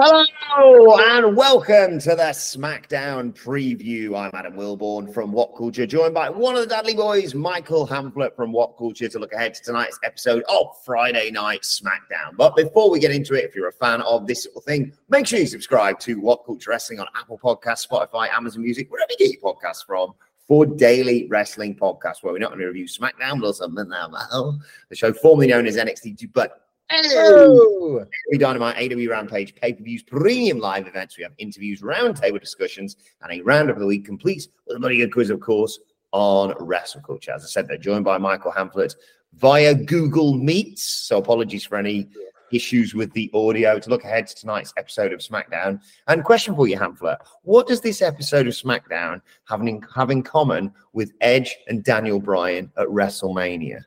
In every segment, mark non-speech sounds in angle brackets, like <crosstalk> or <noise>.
Hello and welcome to the SmackDown preview. I'm Adam Wilbourn from What Culture, joined by one of the Dudley boys, Michael Hamflett from What Culture, to look ahead to tonight's episode of Friday Night SmackDown. But before we get into it, if you're a fan of this sort of thing, make sure you subscribe to What Culture Wrestling on Apple Podcasts, Spotify, Amazon Music, wherever you get your podcasts from. For daily wrestling podcast, where we're not going to review SmackDown, or but also the show formerly known as NXT, but Hello. We Dynamite, AEW Rampage, pay per views, premium live events. We have interviews, roundtable discussions, and a roundup of the week, complete with a money good quiz, of course, on wrestle culture. As I said, they're joined by Michael Hamflett via Google Meets. So apologies for any issues with the audio. To look ahead to tonight's episode of SmackDown, and question for you, Hamflett: What does this episode of SmackDown have in, have in common with Edge and Daniel Bryan at WrestleMania?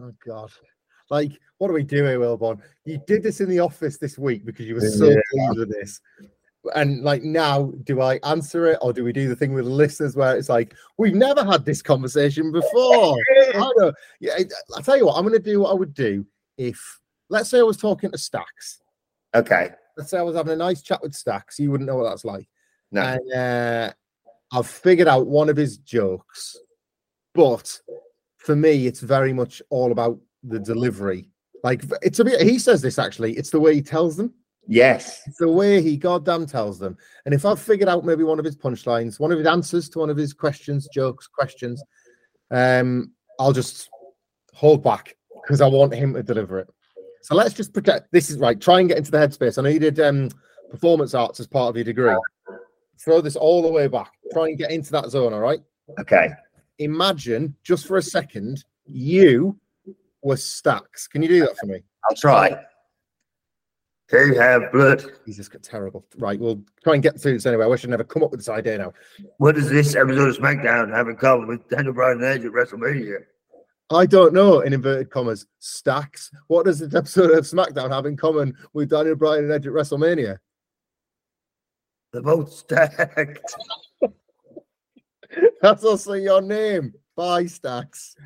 Oh God. Like, what do we do here, Wilbourn? You did this in the office this week because you were so yeah. pleased with this. And like now, do I answer it or do we do the thing with the listeners where it's like, we've never had this conversation before? <laughs> I know. Yeah, I'll tell you what, I'm gonna do what I would do if let's say I was talking to Stacks. Okay. Let's say I was having a nice chat with Stacks. You wouldn't know what that's like. No. And uh, I've figured out one of his jokes, but for me, it's very much all about the delivery. Like it's a bit. He says this actually. It's the way he tells them. Yes, it's the way he goddamn tells them. And if I've figured out maybe one of his punchlines, one of his answers to one of his questions, jokes, questions, um, I'll just hold back because I want him to deliver it. So let's just protect. This is right. Try and get into the headspace. I know you did um, performance arts as part of your degree. Throw this all the way back. Try and get into that zone. All right. Okay. Imagine just for a second you was Stacks. Can you do that for me? I'll try. Who have blood? Jesus, got terrible. Right, we'll try and get through this anyway. I wish I'd never come up with this idea now. What does this episode of SmackDown have in common with Daniel Bryan and Edge at WrestleMania? I don't know, in inverted commas, stacks. What does this episode of SmackDown have in common with Daniel Bryan and Edge at WrestleMania? They're both stacked. <laughs> That's also your name. Bye, Stacks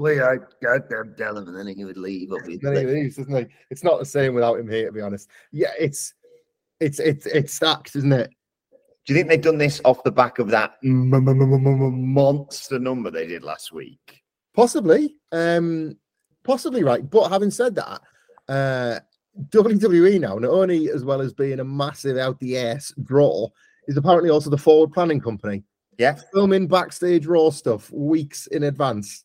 way I got them tell him, and then he would leave. Then he leaves, doesn't he? It's not the same without him here, to be honest. Yeah, it's it's it's it's stacked, isn't it? Do you think they've done this off the back of that monster number they did last week? Possibly, um, possibly right. But having said that, uh, WWE now, not only as well as being a massive out the ass draw, is apparently also the forward planning company. Yeah. Filming backstage raw stuff weeks in advance.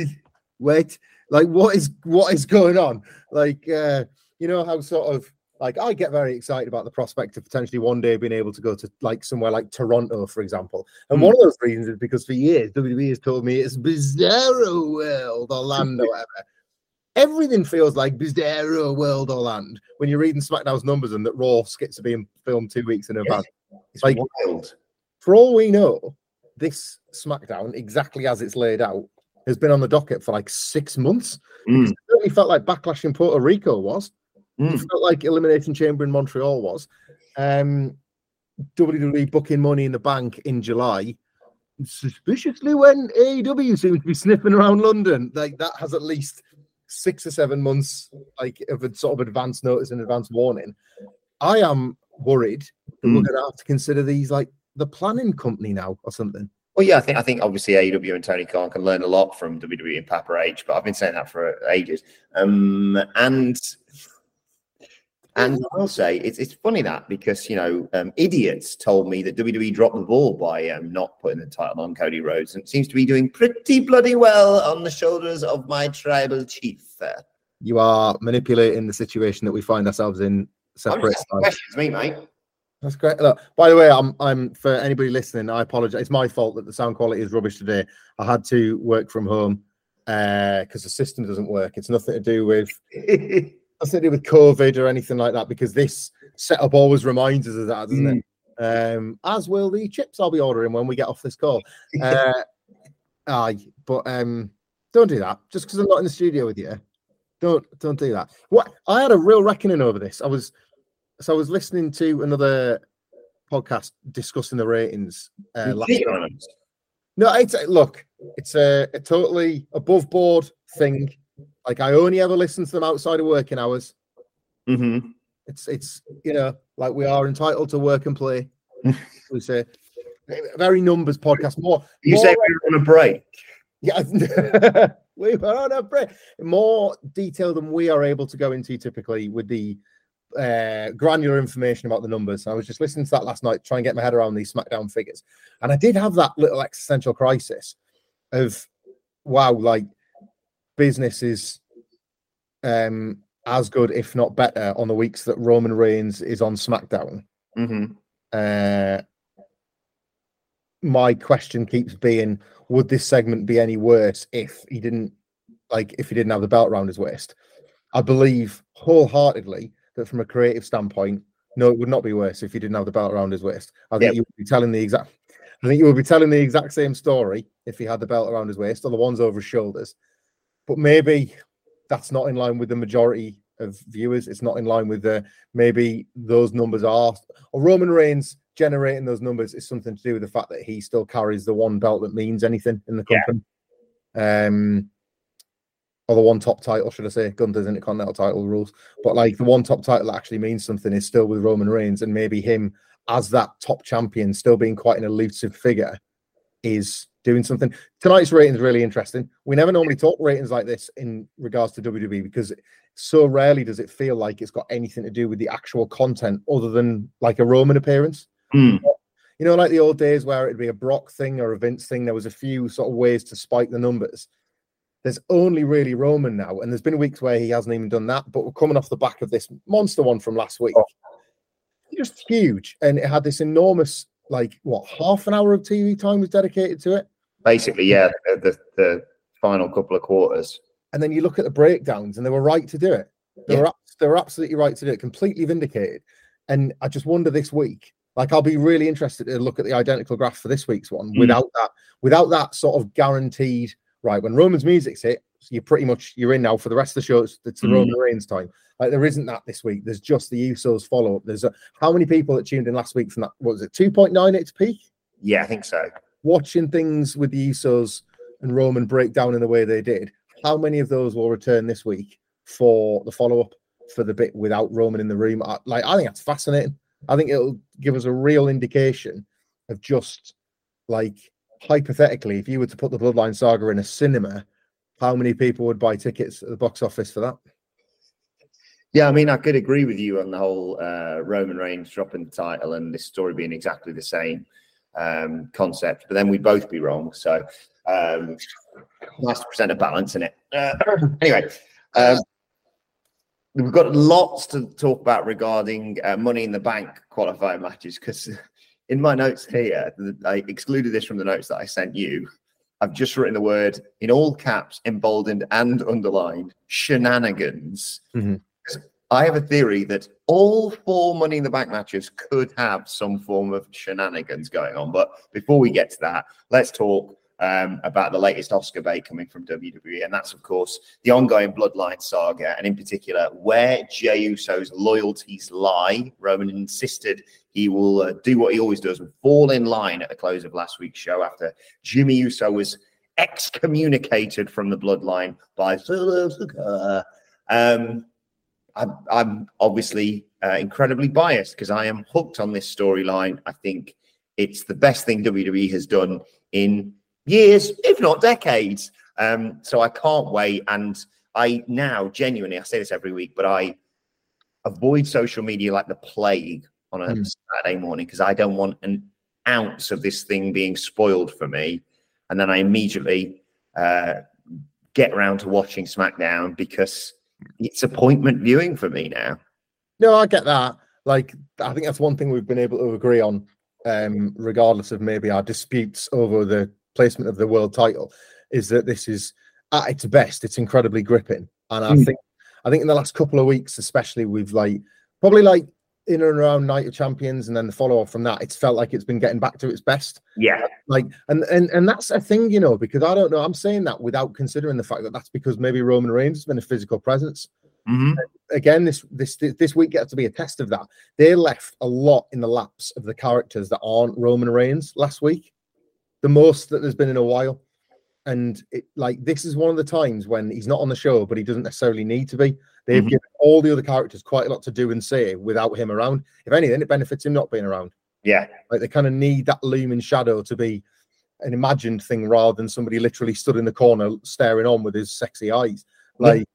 <laughs> Wait, like what is what is going on? Like uh, you know how sort of like I get very excited about the prospect of potentially one day being able to go to like somewhere like Toronto, for example. And mm. one of those reasons is because for years WWE has told me it's Bizarro World Orlando, <laughs> whatever. Everything feels like Bizarro World Orlando when you're reading SmackDown's numbers and that Raw skits are being filmed two weeks in advance. It's like wild for all we know, this SmackDown, exactly as it's laid out, has been on the docket for like six months. Mm. It certainly felt like Backlash in Puerto Rico was. Mm. It felt like Elimination Chamber in Montreal was. Um, WWE booking Money in the Bank in July. Suspiciously, when AEW seems to be sniffing around London, like that has at least six or seven months, like of a sort of advance notice and advance warning. I am worried that mm. we're going to have to consider these like the planning company now or something? Well, yeah, I think I think obviously AEW and Tony Khan can learn a lot from WWE and Papa H, but I've been saying that for ages. Um, and And I'll say it's it's funny that because you know um, idiots told me that WWE dropped the ball by um, not putting the title on Cody Rhodes, and it seems to be doing pretty bloody well on the shoulders of my tribal chief. You are manipulating the situation that we find ourselves in. Separate questions, me, mate. That's great. Look, by the way, I'm I'm for anybody listening. I apologize. It's my fault that the sound quality is rubbish today. I had to work from home because uh, the system doesn't work. It's nothing to do with <laughs> nothing to do with COVID or anything like that, because this setup always reminds us of that, doesn't mm. it? Um, as will the chips I'll be ordering when we get off this call. <laughs> Uh, aye, but um, don't do that. Just because I'm not in the studio with you, don't don't do that. What I had a real reckoning over this. I was so I was listening to another podcast discussing the ratings. Uh, last no, it's look, it's a, a totally above board thing. Like I only ever listen to them outside of working hours. Mm-hmm. It's it's you know like we are entitled to work and play. <laughs> we say very numbers podcast. More you more, say we're on a break. Yeah, <laughs> we were on a break. More detail than we are able to go into typically with the uh, granular information about the numbers. I was just listening to that last night, trying to get my head around these SmackDown figures, and I did have that little existential crisis of, wow, like business is um, as good, if not better, on the weeks that Roman Reigns is on SmackDown. Mm-hmm. Uh, my question keeps being: Would this segment be any worse if he didn't, like, if he didn't have the belt around his waist? I believe wholeheartedly that from a creative standpoint, no, it would not be worse if he didn't have the belt around his waist. I think yep. you would be telling the exact. I think you would be telling the exact same story if he had the belt around his waist or the ones over his shoulders. But maybe that's not in line with the majority of viewers. It's not in line with the maybe those numbers are or Roman Reigns generating those numbers is something to do with the fact that he still carries the one belt that means anything in the company. Yeah. Um or the one top title, should I say? Gunther's Intercontinental title rules, but like the one top title that actually means something is still with Roman Reigns, and maybe him as that top champion, still being quite an elusive figure, is doing something. Tonight's rating is really interesting. We never normally talk ratings like this in regards to WWE because so rarely does it feel like it's got anything to do with the actual content other than like a Roman appearance. Mm. You know, like the old days where it'd be a Brock thing or a Vince thing. There was a few sort of ways to spike the numbers there's only really Roman now, and there's been weeks where he hasn't even done that. But we're coming off the back of this monster one from last week, oh. just huge, and it had this enormous, like what half an hour of TV time was dedicated to it. Basically, yeah, the, the, the final couple of quarters. And then you look at the breakdowns, and they were right to do it. They yeah. were they were absolutely right to do it, completely vindicated. And I just wonder this week, like I'll be really interested to look at the identical graph for this week's one mm. without that, without that sort of guaranteed right when Roman's music's hit, you're pretty much you're in now for the rest of the show. It's, it's the mm. Roman Reigns time. Like there isn't that this week. There's just the Usos follow up. There's a, how many people that tuned in last week from that? What was it 2.9 at its peak? Yeah, I think so. Watching things with the Usos and Roman break down in the way they did. How many of those will return this week for the follow up for the bit without Roman in the room? I, like I think that's fascinating. I think it'll give us a real indication of just like hypothetically, if you were to put the Bloodline Saga in a cinema, how many people would buy tickets at the box office for that? Yeah, I mean, I could agree with you on the whole uh, Roman Reigns dropping the title and this story being exactly the same um, concept, but then we'd both be wrong. So, um, nice to present a balance in it. Uh, anyway, um, we've got lots to talk about regarding uh, Money in the Bank qualifying matches because in my notes here, I excluded this from the notes that I sent you. I've just written the word in all caps, emboldened and underlined shenanigans. Mm-hmm. I have a theory that all four Money in the Bank matches could have some form of shenanigans going on. But before we get to that, let's talk um, about the latest Oscar bait coming from WWE. And that's, of course, the ongoing Bloodline saga, and in particular, where Jey Uso's loyalties lie. Roman insisted he will uh, do what he always does and fall in line at the close of last week's show after Jimmy Uso was excommunicated from the bloodline by Solo um, I'm, I'm, obviously uh, incredibly biased because I am hooked on this storyline. I think it's the best thing WWE has done in years, if not decades. Um, so I can't wait. And I now genuinely, I say this every week, but I avoid social media like the plague on a Mm. Saturday morning because I don't want an ounce of this thing being spoiled for me. And then I immediately uh, get around to watching SmackDown because it's appointment viewing for me now. No, I get that. Like, I think that's one thing we've been able to agree on, um, regardless of maybe our disputes over the placement of the world title, is that this is at its best. It's incredibly gripping, and I Mm. think, I think in the last couple of weeks, especially, we've like probably like in and around Night of Champions, and then the follow up from that, it's felt like it's been getting back to its best. Yeah. Like, and and and that's a thing, you know, because I don't know. I'm saying that without considering the fact that that's because maybe Roman Reigns has been a physical presence Mhm. again this this this week gets to be a test of that they left a lot in the laps of the characters that aren't roman reigns last week the most that there's been in a while and it, like this is one of the times when he's not on the show but he doesn't necessarily need to be they've Mhm. given all the other characters quite a lot to do and say without him around if anything it benefits him not being around Yeah. like they kind of need that looming shadow to be an imagined thing rather than somebody literally stood in the corner staring on with his sexy eyes. Yeah. Like,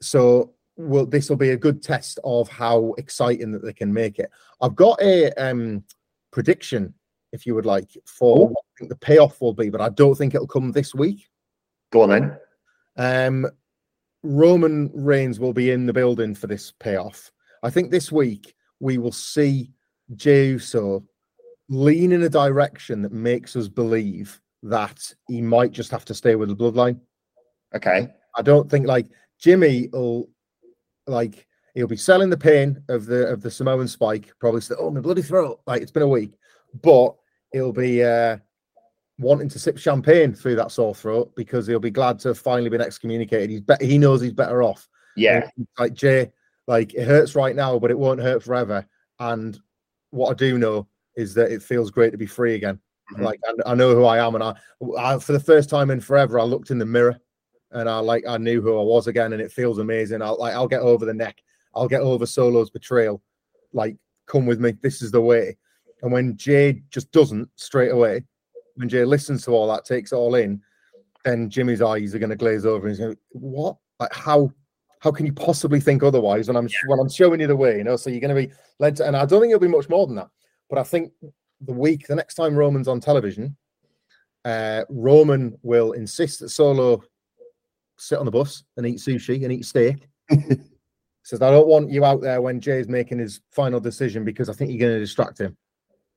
so well, this will be a good test of how exciting that they can make it. I've got a um prediction, if you would like, for what I think the payoff will be, but I don't think it'll come this week. Go on then. Um, Roman Reigns will be in the building for this payoff. I think this week we will see Jey Uso lean in a direction that makes us believe that he might just have to stay with the bloodline. Okay. I don't think like Jimmy will like he'll be selling the pain of the of the Samoan spike, probably say, oh my bloody throat. Like it's been a week, but it'll be uh wanting to sip champagne through that sore throat because he'll be glad to have finally been excommunicated. He's be- he knows he's better off. Yeah. And, Like Jey, like it hurts right now, but it won't hurt forever. And what I do know is that it feels great to be free again. Mhm. Like I, I know who I am, and I, I, for the first time in forever, I looked in the mirror, and I like I knew who I was again, and it feels amazing. I'll like I'll get over the neck. I'll get over Solo's betrayal. Like, come with me. This is the way. And when Jey just doesn't straight away, when Jey listens to all that, takes it all in, then Jimmy's eyes are going to glaze over, and he's going, "What? Like how?" How can you possibly think otherwise when I'm when I'm showing you the way? You know, so you're going to be led to, and I don't think it'll be much more than that. But I think the week, the next time Roman's on television, uh, Roman will insist that Solo sit on the bus and eat sushi and eat steak. <laughs> Says, I don't want you out there when Jey's making his final decision because I think you're going to distract him.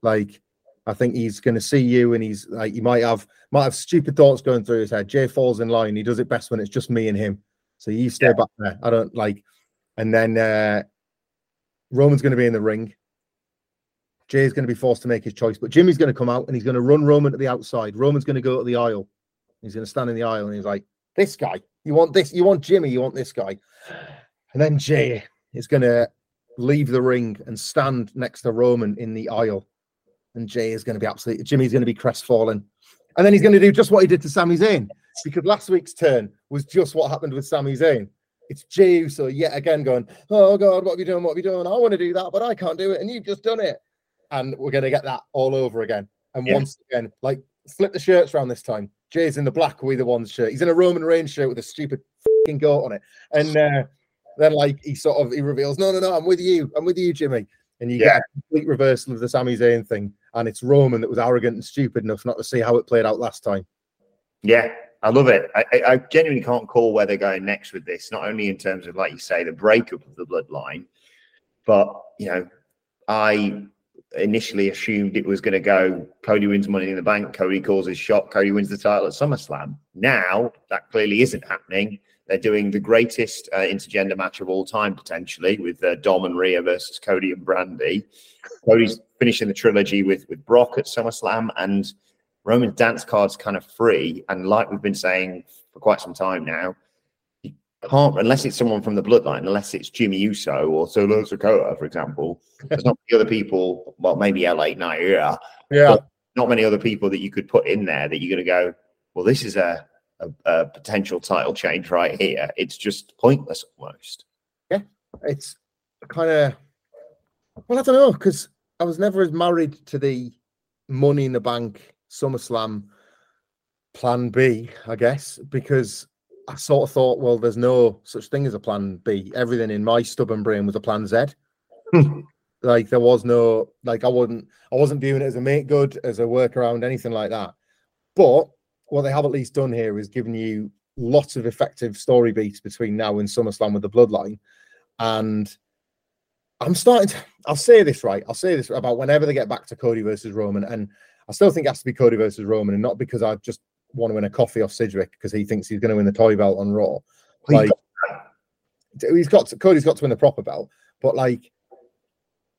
Like, I think he's going to see you and he's like, he might have might have stupid thoughts going through his head. Jey falls in line. He does it best when it's just me and him. So you stay Yeah. back there. I don't like, and then uh Roman's going to be in the ring. Jey's going to be forced to make his choice, but Jimmy's going to come out and he's going to run Roman to the outside. Roman's going to go to the aisle. He's going to stand in the aisle and he's like, "This guy, you want this? You want Jimmy? You want this guy?" And then Jey is going to leave the ring and stand next to Roman in the aisle, and Jey is going to be absolutely. Jimmy's going to be crestfallen, and then he's going to do just what he did to Sami Zayn because last week's turn was just what happened with Sami Zayn. It's Jey Uso yet again going, "Oh God, what have you done? What have you done? I want to do that, but I can't do it, and you've just done it." And we're going to get that all over again. And Yeah. once again, like flip the shirts around this time. Jey's in the black we the ones shirt. He's in a Roman Reigns shirt with a stupid fucking goat on it. And uh, then like he sort of he reveals, "No, no, no, I'm with you. I'm with you, Jimmy." And you Yeah. get a complete reversal of the Sami Zayn thing. And it's Roman that was arrogant and stupid enough not to see how it played out last time. Yeah, I love it. I, I, genuinely can't call where they're going next with this. Not only in terms of, like you say, the breakup of the bloodline, but you know, I initially assumed it was going to go Cody wins Money in the Bank, Cody calls his shot, Cody wins the title at SummerSlam. Now that clearly isn't happening. They're doing the greatest uh, intergender match of all time potentially with uh, Dom and Rhea versus Cody and Brandi. <laughs> Cody's finishing the trilogy with with Brock at SummerSlam, and Roman's dance card's kind of free. And like we've been saying for quite some time now, you can't unless it's someone from the bloodline, unless it's Jimmy Uso or Solo Sikoa, for example. <laughs> There's not many other people. Well, maybe LA yeah, Yeah. not many other people that you could put in there that you're going to go. Well, this is a, a, a potential title change right here. It's just pointless almost. Yeah, it's kind of well, I don't know because I was never as married to the Money in the Bank SummerSlam Plan B, I guess, because I sort of thought, well, there's no such thing as a plan B. Everything in my stubborn brain was a plan Z. <laughs> like there was no like I wasn't I wasn't viewing it as a make good, as a workaround, anything like that. But what they have at least done here is given you lots of effective story beats between now and SummerSlam with the bloodline. And I'm starting to I'll say this right. I'll say this about whenever they get back to Cody versus Roman. And I still think it has to be Cody versus Roman, and not because I just want to win a coffee off Sidgwick because he thinks he's going to win the toy belt on Raw. Like he's got to, Cody's got to win the proper belt, but like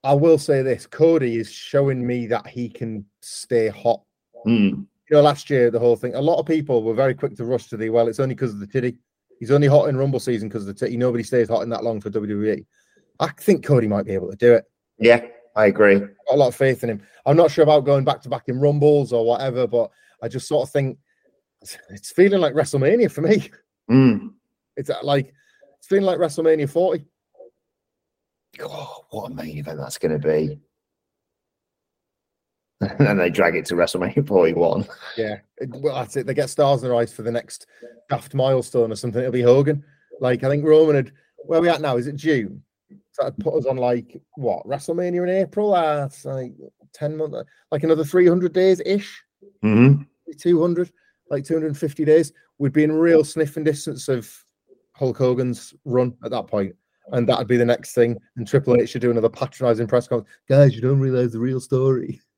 I will say this: Cody is showing me that he can stay hot. Mm. You know, last year the whole thing. A lot of people were very quick to rush to the well. It's only because of the titty. He's only hot in Rumble season because the titty. Nobody stays hot in that long for WWE. I think Cody might be able to do it. Yeah, I agree. I've got a lot of faith in him. I'm not sure about going back to back in Rumbles or whatever, but I just sort of think it's feeling like WrestleMania for me. Mm. It's uh, like it's feeling like WrestleMania 40. Oh, what a main event that's going to be. <laughs> and then they drag it to WrestleMania 41. Yeah, well, that's it. They get stars in their eyes for the next daft milestone or something. It'll be Hogan. Like I think Roman had. Where are we at now? Is it June? So that put us on like what WrestleMania in April? Uh, that's like ten months, like another three hundred days ish. Mm-hmm. Two hundred, like two hundred and fifty days. We'd be in real sniffing distance of Hulk Hogan's run at that point, and that'd be the next thing. And Triple H should do another patronizing press conference. Guys, you don't realize the real story. <laughs>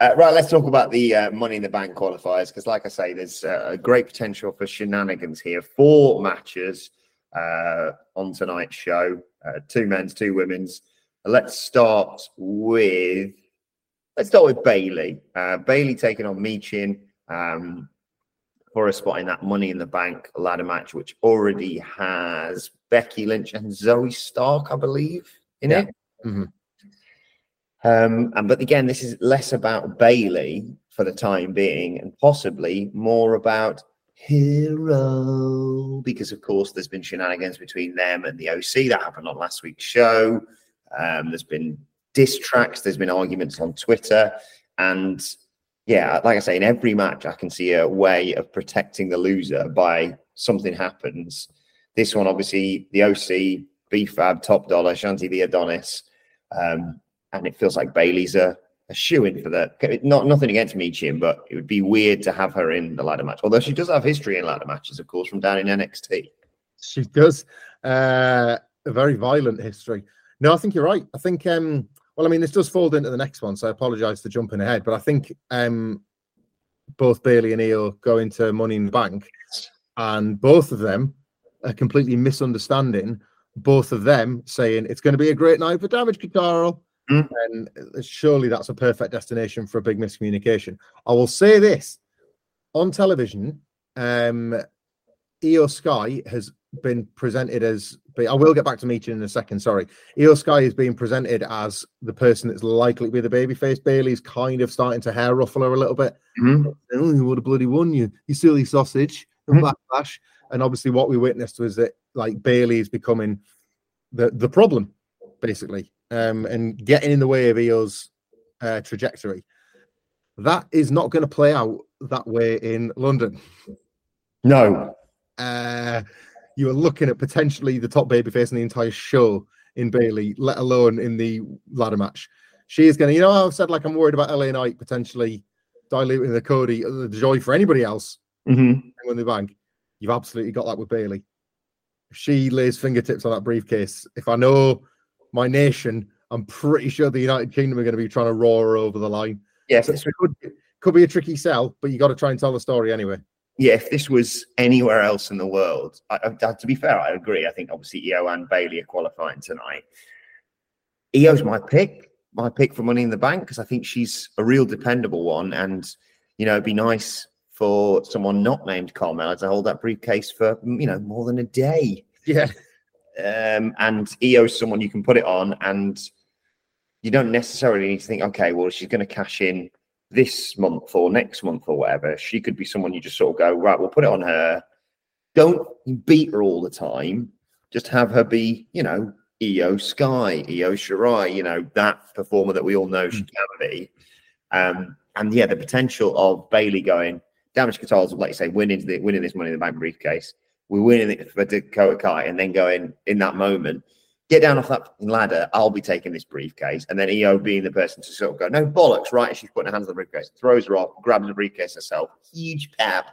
Uh, right, let's talk about the uh, Money in the Bank qualifiers because, like I say, there's uh, a great potential for shenanigans here. Four matches uh, on tonight's show, uh, two men's, two women's. Let's start with let's start with Bayley. Uh, Bayley taking on Michin um, for a spot in that Money in the Bank ladder match, which already has Becky Lynch and Zoey Stark, I believe, in Yeah. it. Mhm. Um, and but again, this is less about Bayley for the time being, and possibly more about Hit Row, because of course there's been shenanigans between them and the OC that happened on last week's show. Um, there's been diss tracks, there's been arguments on Twitter, and yeah, like I say, in every match I can see a way of protecting the loser by something happens. This one, obviously, the OC, B-Fab, Top Dollar, Shanti the Adonis. Um, and it feels like Bayley's a, a shoe in for that. Not nothing against Michin, but it would be weird to have her in the ladder match. Although she does have history in ladder matches, of course, from down in NXT. She does. Uh, a very violent history. No, I think you're right. I think um well, I mean, this does fold into the next one, so I apologize for jumping ahead, but I think um both Bayley and Iyo go into Money in the Bank, and both of them are completely misunderstanding. Both of them saying it's going to be a great night for Damage Control, mm. and surely that's a perfect destination for a big miscommunication. I will say this on television, um, Iyo Sky has been presented as I will get back to Michin in a second. Sorry, Iyo Sky is being presented as the person that's likely to be the babyface. Bayley's kind of starting to hair ruffle her a little bit. Mm-hmm. Oh, you would have bloody won you, you silly sausage, and mm-hmm. backlash. And obviously, what we witnessed was that like Bayley is becoming the the problem, basically, um, and getting in the way of Iyo's uh, trajectory. That is not going to play out that way in London. No. Uh, you are looking at potentially the top babyface in the entire show in Bayley, let alone in the ladder match. She is going to, you know, I've said like I'm worried about LA Knight potentially diluting the Cody, uh, the joy for anybody else mm-hmm. when they bank. You've absolutely got that with Bayley. She lays fingertips on that briefcase, if I know my nation, I'm pretty sure the United Kingdom are going to be trying to roar over the line. Yes, so it could, could be a tricky sell, but you got to try and tell the story anyway yeah, if this was anywhere else in the world, I, I, to be fair, I agree. I think obviously Iyo and Bayley are qualifying tonight. Iyo's my pick, my pick for Money in the Bank because I think she's a real dependable one, and you know, it'd be nice for someone not named Carmella to hold that briefcase for you know more than a day. Yeah, um, and Iyo's someone you can put it on, and you don't necessarily need to think, okay, well, she's going to cash in this month or next month or whatever, she could be someone you just sort of go, right, we'll put it on her. Don't beat her all the time. Just have her be, you know, Iyo Sky, Io Shirai, you know, that performer that we all know she hmm. can be. Um, and yeah, the potential of Bayley going, damage controls, like you say, winning the winning this money in the bank briefcase. We're winning it for Dakota Kai, and then going in that moment, get down off that ladder. I'll be taking this briefcase. And then Iyo being the person to sort of go, no bollocks, right? She's putting her hands on the briefcase, throws her off, grabs the briefcase herself. Huge pep,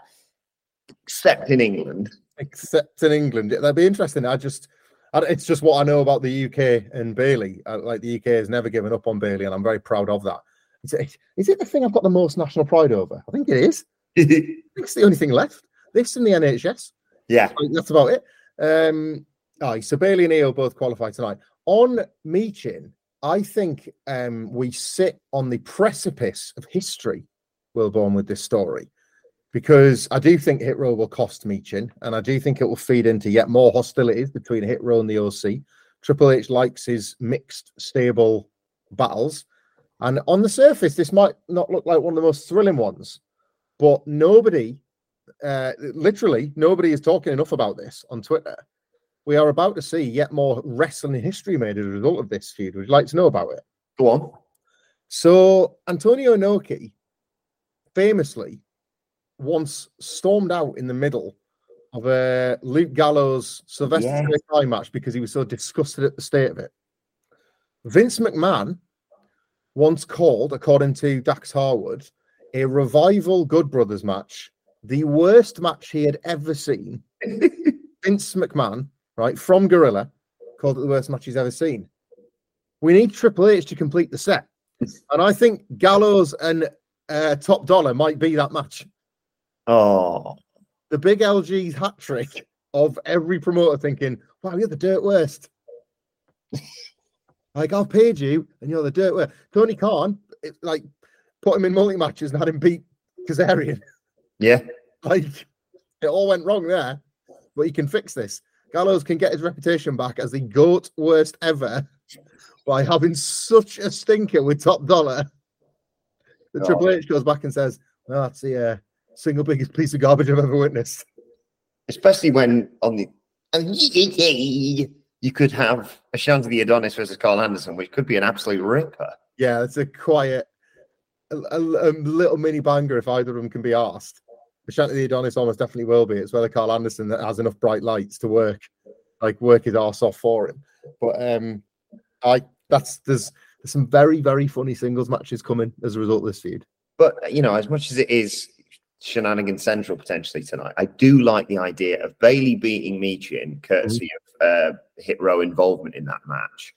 except in England. Except in England. That'd be interesting. I just, it's just what I know about the UK and Bayley. like the UK has never given up on Bayley, and I'm very proud of that. Is it, is it the thing I've got the most national pride over? I think it is. <laughs> it's the only thing left. This and the NHS. Yeah. That's about it. Um, Aye, so Bayley and Iyo both qualify tonight. On Michin, I think um, we sit on the precipice of history, Wilbourn, with this story, because I do think Hit Row will cost Michin, and I do think it will feed into yet more hostilities between Hit Row and the OC. Triple H likes his mixed, stable battles. And on the surface, this might not look like one of the most thrilling ones, but nobody, uh, literally, nobody is talking enough about this on Twitter we are about to see yet more wrestling history made as a result of this feud. Would you like to know about it? Go on. So Antonio Inoki famously once stormed out in the middle of a Luke Gallows Sylvester yes. match because he was so disgusted at the state of it. Vince McMahon once called, according to Dax Harwood, a revival Good Brothers match the worst match he had ever seen. <laughs> Vince McMahon right, from Gorilla, called it the worst match he's ever seen. We need Triple H to complete the set. <laughs> And I think Gallows and uh, Top Dollar might be that match. Oh. The big LG's hat trick of every promoter thinking, wow, you're the dirt worst. <laughs> like, I've paid you and you're the dirt worst. Tony Khan, it, like, put him in multi matches and had him beat Kazarian. Yeah. Like, it all went wrong there, but he can fix this. Gallows can get his reputation back as the GOAT worst ever <laughs> by having such a stinker with top dollar. The oh. Triple H goes back and says, well, that's the uh, single biggest piece of garbage I've ever witnessed. Especially when on the you could have a Shanty the Adonis versus Karl Anderson, which could be an absolute ripper. Yeah, it's a quiet, a, a, a little mini banger if either of them can be asked. Shanty the Adonis almost definitely will be. It's whether Karl Anderson that has enough bright lights to work, like work his arse off for him. But um, I that's there's there's some very, very funny singles matches coming as a result of this feud. But you know, as much as it is shenanigan central potentially tonight, I do like the idea of Bayley beating Michin, courtesy mm-hmm. of uh, Hit Row involvement in that match,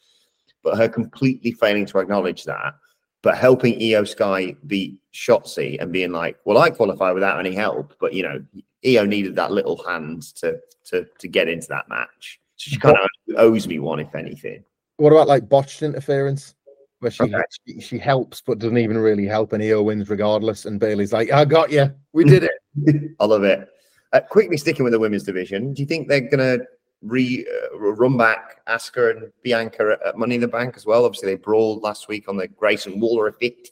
but her completely failing to acknowledge that, but helping Iyo Sky beat Shotzi and being like, "Well, I qualify without any help, but you know, Iyo needed that little hand to to to get into that match, so she kind of owes me one, if anything." What about like botched interference? where she, okay. she, she helps but doesn't even really help, and Iyo wins regardless. And Bayley's like, "I got you, we did it." <laughs> I love it. Uh, quickly sticking with the women's division, do you think they're gonna re uh, run back Asuka and Bianca at, at, Money in the Bank as well? Obviously, they brawled last week on the Grayson Waller effect.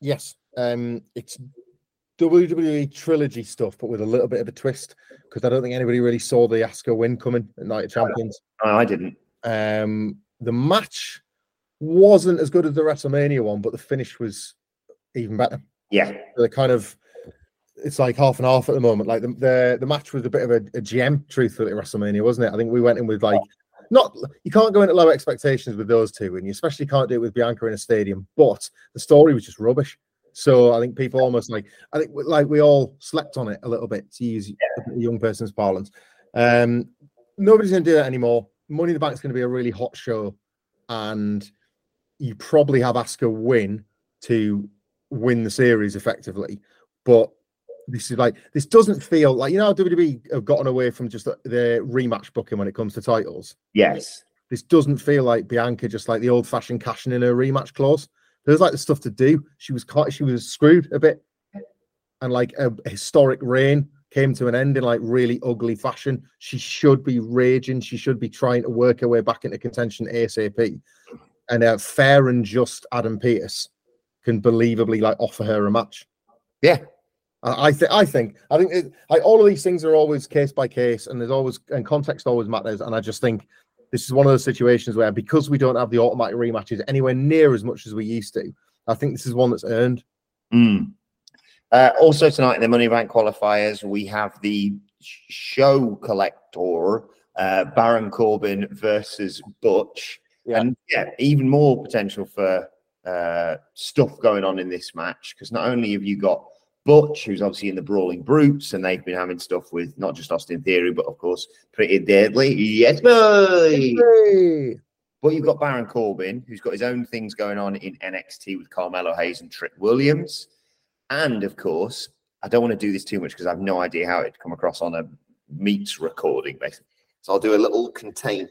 Yes, um, it's WWE trilogy stuff, but with a little bit of a twist because I don't think anybody really saw the Asuka win coming at Night of Champions. I, I didn't. Um, the match wasn't as good as the WrestleMania one, but the finish was even better. Yeah, the kind of it's like half and half at the moment. Like the the, the match was a bit of a, a GM, truthfully, at WrestleMania, wasn't it? I think we went in with like not you can't go into low expectations with those two, and you especially can't do it with Bianca in a stadium. But the story was just rubbish. So I think people almost like I think like we all slept on it a little bit to use yeah. a young person's parlance. Um, nobody's going to do that anymore. Money in the Bank is going to be a really hot show, and you probably have Asuka win to win the series effectively. But this is like this doesn't feel like you know WWE have gotten away from just the, the rematch booking when it comes to titles. Yes, this doesn't feel like Bianca just like the old fashioned cashing in her rematch clause. There's like the stuff to do. She was caught, she was screwed a bit, and like a, historic reign came to an end in like really ugly fashion. She should be raging. She should be trying to work her way back into contention ASAP and a fair and just Adam Pearce can believably like offer her a match. Yeah, I, I think I think I think it, like all of these things are always case by case, and there's always and context always matters. And I just think this is one of those situations where because we don't have the automatic rematches anywhere near as much as we used to, I think this is one that's earned. Mm. Uh, also tonight in the Money Bank qualifiers, we have the show collector uh, Baron Corbin versus Butch. Yeah. And yeah, even more potential for uh, stuff going on in this match because not only have you got Butch, who's obviously in the Brawling Brutes, and they've been having stuff with not just Austin Theory, but of course, Pretty Deadly. Yes, boy. Hey. But you've got Baron Corbin, who's got his own things going on in NXT with Carmelo Hayes and Trick Williams. And of course, I don't want to do this too much because I have no idea how it'd come across on a meets recording, basically. So I'll do a little contain.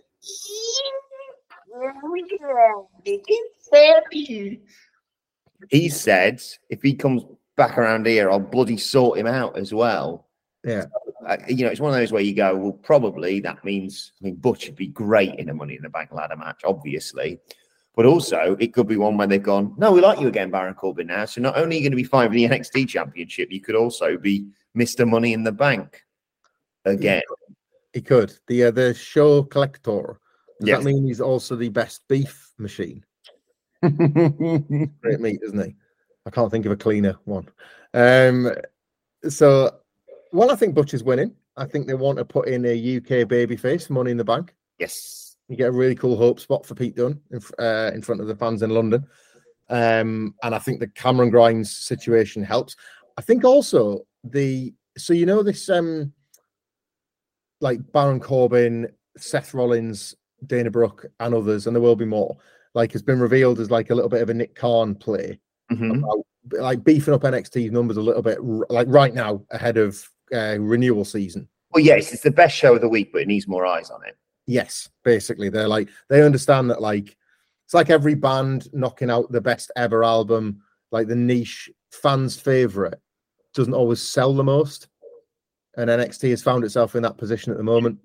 He said if he comes back around here, I'll bloody sort him out as well. Yeah. Uh, you know, it's one of those where you go, well, probably that means, I mean, Butch would be great in a Money in the Bank ladder match, obviously. But also, it could be one where they've gone, no, we like you again, Baron Corbin now. So not only are you going to be fine for the NXT Championship, you could also be Mr. Money in the Bank again. He could. The uh, the show collector does yes. that mean he's also the best beef machine? <laughs> Great meat, isn't he? I can't think of a cleaner one. Um, so, well, I think Butch is winning. I think they want to put in a UK babyface, Money in the Bank. Yes, you get a really cool hope spot for Pete Dunne in, uh, in front of the fans in London. Um, and I think the Cameron Grimes situation helps. I think also the so you know this um like Baron Corbin, Seth Rollins Dana Brooke and others, and there will be more, like has been revealed as like a little bit of a Nick Khan play, mm-hmm. about, like beefing up NXT's numbers a little bit, like right now ahead of uh, renewal season. Well, yes, it's the best show of the week, but it needs more eyes on it. Yes, basically, they're like they understand that like it's like every band knocking out the best ever album, like the niche fans' favorite doesn't always sell the most, and NXT has found itself in that position at the moment.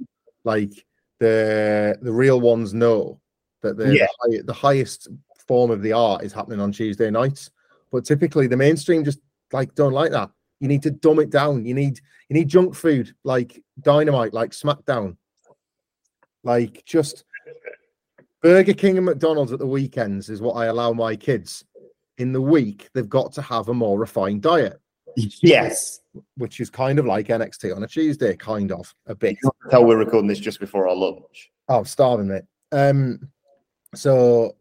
Like the the real ones know that the yeah. the, the highest form of the art is happening on Tuesday nights. But typically, the mainstream just like don't like that. You need to dumb it down. You need you need junk food like Dynamite, like SmackDown, like just Burger King and McDonald's at the weekends is what I allow my kids. In the week, they've got to have a more refined diet. Yes. Which is kind of like NXT on a Tuesday, kind of a bit. Tell we're recording this just before our lunch. Oh, starving, mate. Um, so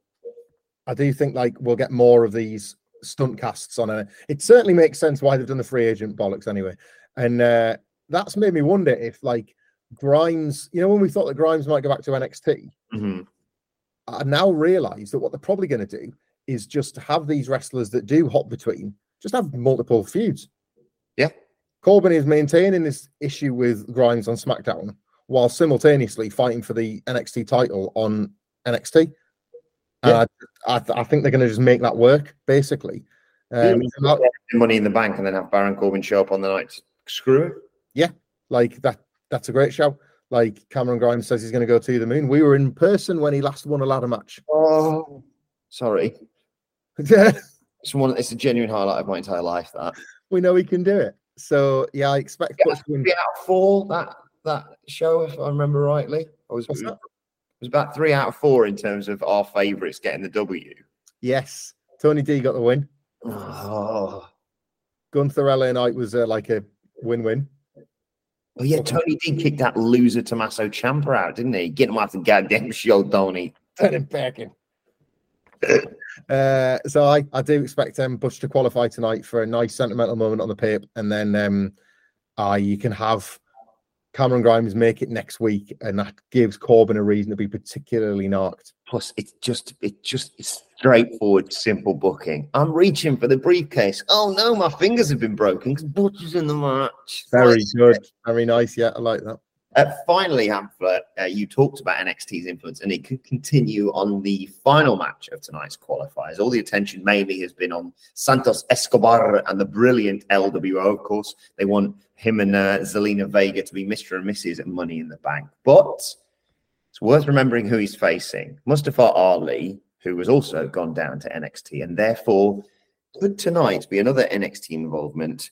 I do think like we'll get more of these stunt casts on it. It certainly makes sense why they've done the free agent bollocks anyway. And uh, that's made me wonder if like Grimes, you know, when we thought that Grimes might go back to NXT, Mm-hmm. I now realize that what they're probably going to do is just have these wrestlers that do hop between, just have multiple feuds. Yeah. Corbin is maintaining this issue with Grimes on SmackDown while simultaneously fighting for the NXT title on NXT. Yeah. I, I, th- I think they're going to just make that work, basically. Um, Yeah. Money in the bank and then have Baron Corbin show up on the night. Screw it. Yeah, like that, that's a great show. Like Cameron Grimes says he's going to go to the moon. We were in person when he last won a ladder match. Oh, sorry. Yeah. <laughs> It's one. It's a genuine highlight of my entire life. That we know he can do it. So yeah, I expect Yeah, Butch to win. three out four. That that show, if I remember rightly, I was. What's it was- that? it was about three out of four in terms of our favourites getting the W. Yes, Tony D got the win. Oh, Gunther LA Knight was uh, like a win-win. oh yeah, Tony D kicked that loser Tommaso Ciampa out, didn't he? Get him off the goddamn show, Tony. Turn him back in. <laughs> Uh, so I, I do expect um, Butch to qualify tonight for a nice sentimental moment on the pape, and then um, uh, you can have Cameron Grimes make it next week, and that gives Corbin a reason to be particularly knocked. Plus, it's just it just it's straightforward, simple booking. I'm reaching for the briefcase. Oh no, my fingers have been broken because Butcher's in the match. Very good, very nice. Yeah, I like that. Uh, finally, Hamflett, uh, you talked about NXT's influence, and it could continue on the final match of tonight's qualifiers. All the attention mainly has been on Santos Escobar and the brilliant LWO. Of course, they want him and uh, Zelina Vega to be Mr. and Mrs. at Money in the Bank. But it's worth remembering who he's facing Mustafa Ali, who has also gone down to NXT, and therefore could tonight be another NXT involvement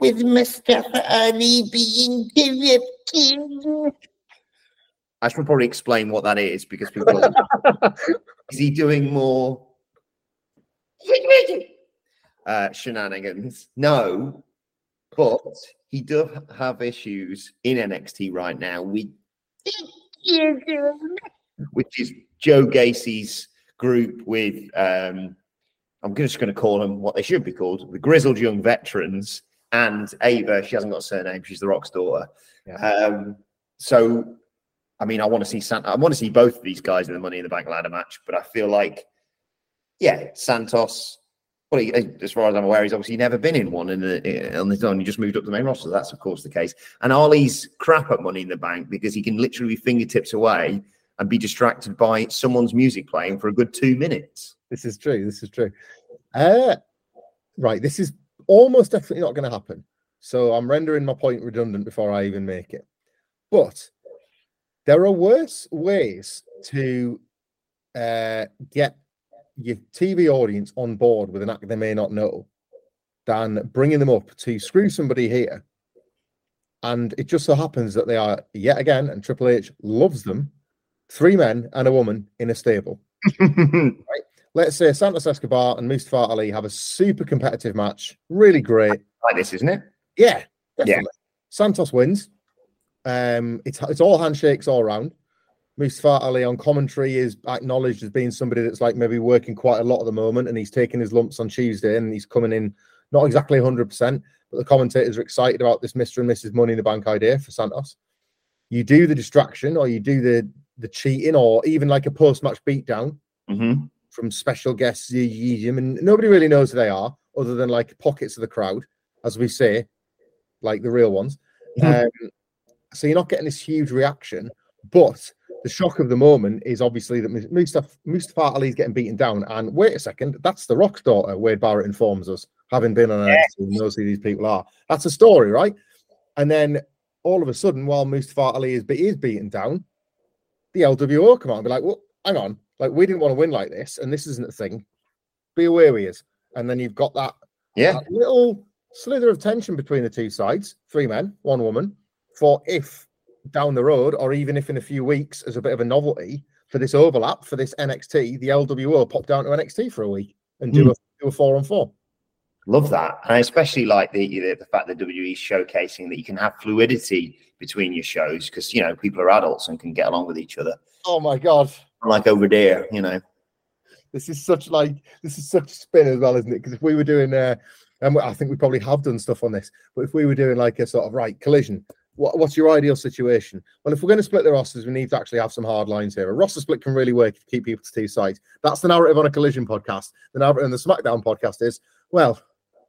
with Mustafa Ali being corrupted. I should probably explain what that is because people are, <laughs> is he doing more uh, shenanigans? No, but he does have issues in NXT right now with which is Joe Gacy's group with um I'm just going to call them what they should be called the grizzled young veterans and Ava. She hasn't got a surname. She's the Rock's daughter. Yeah. Um, so, I mean, I want to see San- I want to see both of these guys in the Money in the Bank ladder match, but I feel like, yeah, Santos. Well, he, as far as I'm aware, he's obviously never been in one the, on his own. He just moved up the main roster. That's of course the case. And Ali's crap at Money in the Bank because he can literally fingertips away and be distracted by someone's music playing for a good two minutes. This is true. This is true. Uh, right. This is almost definitely not going to happen. So I'm rendering my point redundant before I even make it. But there are worse ways to uh, get your TV audience on board with an act they may not know than bringing them up to screw somebody here. And it just so happens that they are yet again, and Triple H loves them, three men and a woman in a stable <laughs> right? let's say Santos Escobar and Mustafa Ali have a super competitive match, really great. like this, isn't it? Yeah, definitely. Santos wins. Um, it's it's all handshakes all around. Mustafa Ali on commentary is acknowledged as being somebody that's like maybe working quite a lot at the moment, and he's taking his lumps on Tuesday, and he's coming in not exactly 100, percent but the commentators are excited about this Mr. and Mrs. Money in the Bank idea for Santos. You do the distraction, or you do the the cheating, or even like a post match beatdown Mm-hmm. from special guests, and nobody really knows who they are, other than like pockets of the crowd, as we say, like the real ones. Um, so you're not getting this huge reaction, but the shock of the moment is obviously that Mus- Mustafa, Mustafa Ali's getting beaten down. And wait a second, that's the Rock's daughter, Wade Barrett informs us, having been on NXT and knows who these people are. That's a story, right? And then all of a sudden, while Mustafa Ali is, is beaten down, the LWO come out and be like, well, hang on, like we didn't want to win like this, and this isn't a thing. Be aware we is. And then you've got that, Yeah. that little slither of tension between the two sides, three men, one woman, for if down the road, or even if in a few weeks, as a bit of a novelty for this overlap for this NXT, the LWO pop down to NXT for a week and do a do a four on four. Love that, and I especially like the the, the fact that WWE is showcasing that you can have fluidity between your shows because you know people are adults and can get along with each other. Oh my god. Like over there, you know. This is such like this is such spin as well, isn't it? Because if we were doing, uh, and I think we probably have done stuff on this, but if we were doing like a sort of right collision, what, what's your ideal situation? Well, if we're going to split the rosters, we need to actually have some hard lines here. A roster split can really work if you keep people to two sides. That's the narrative on a collision podcast. The narrative in the SmackDown podcast is, well,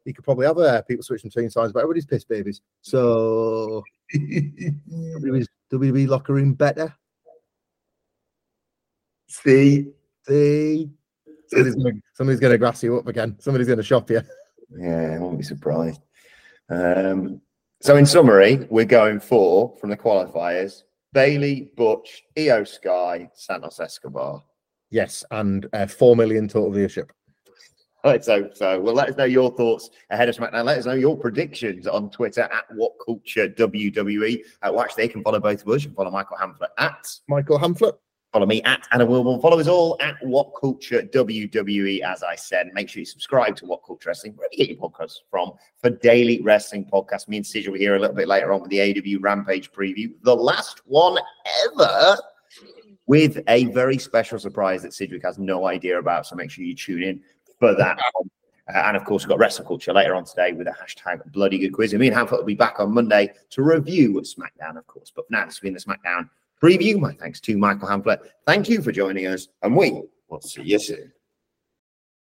you could probably have uh, people switching between sides, but everybody's piss babies. So <laughs> WWE's WWE locker room better. See, see, somebody's gonna, somebody's gonna grass you up again. Somebody's gonna shop you. Yeah, I won't be surprised. Um, so, in summary, we're going for from the qualifiers Bayley, Butch, Iyo Sky, Santos Escobar. Yes, and uh, four million total viewership. <laughs> Right, so so well, let us know your thoughts ahead of SmackDown. Let us know your predictions on Twitter at What Culture WWE. Uh, well, actually, they can follow both of us. You can follow Michael Hamflett at Michael Hamflett. Follow me at Adam Wilbourn. Follow us all at WhatCulture WWE. As I said, make sure you subscribe to WhatCulture Wrestling, wherever you get your podcasts from, for daily wrestling podcasts. Me and Sid will be here a little bit later on with the AEW Rampage preview, the last one ever, with a very special surprise that Sidgwick has no idea about. So make sure you tune in for that. Uh, and of course, we've got Wrestle Culture later on today with a hashtag bloody good quiz. And me and Hamflett will be back on Monday to review SmackDown, of course. But now, this has been the SmackDown preview. My thanks to Michael Hamflett. Thank you for joining us, and we will see you soon.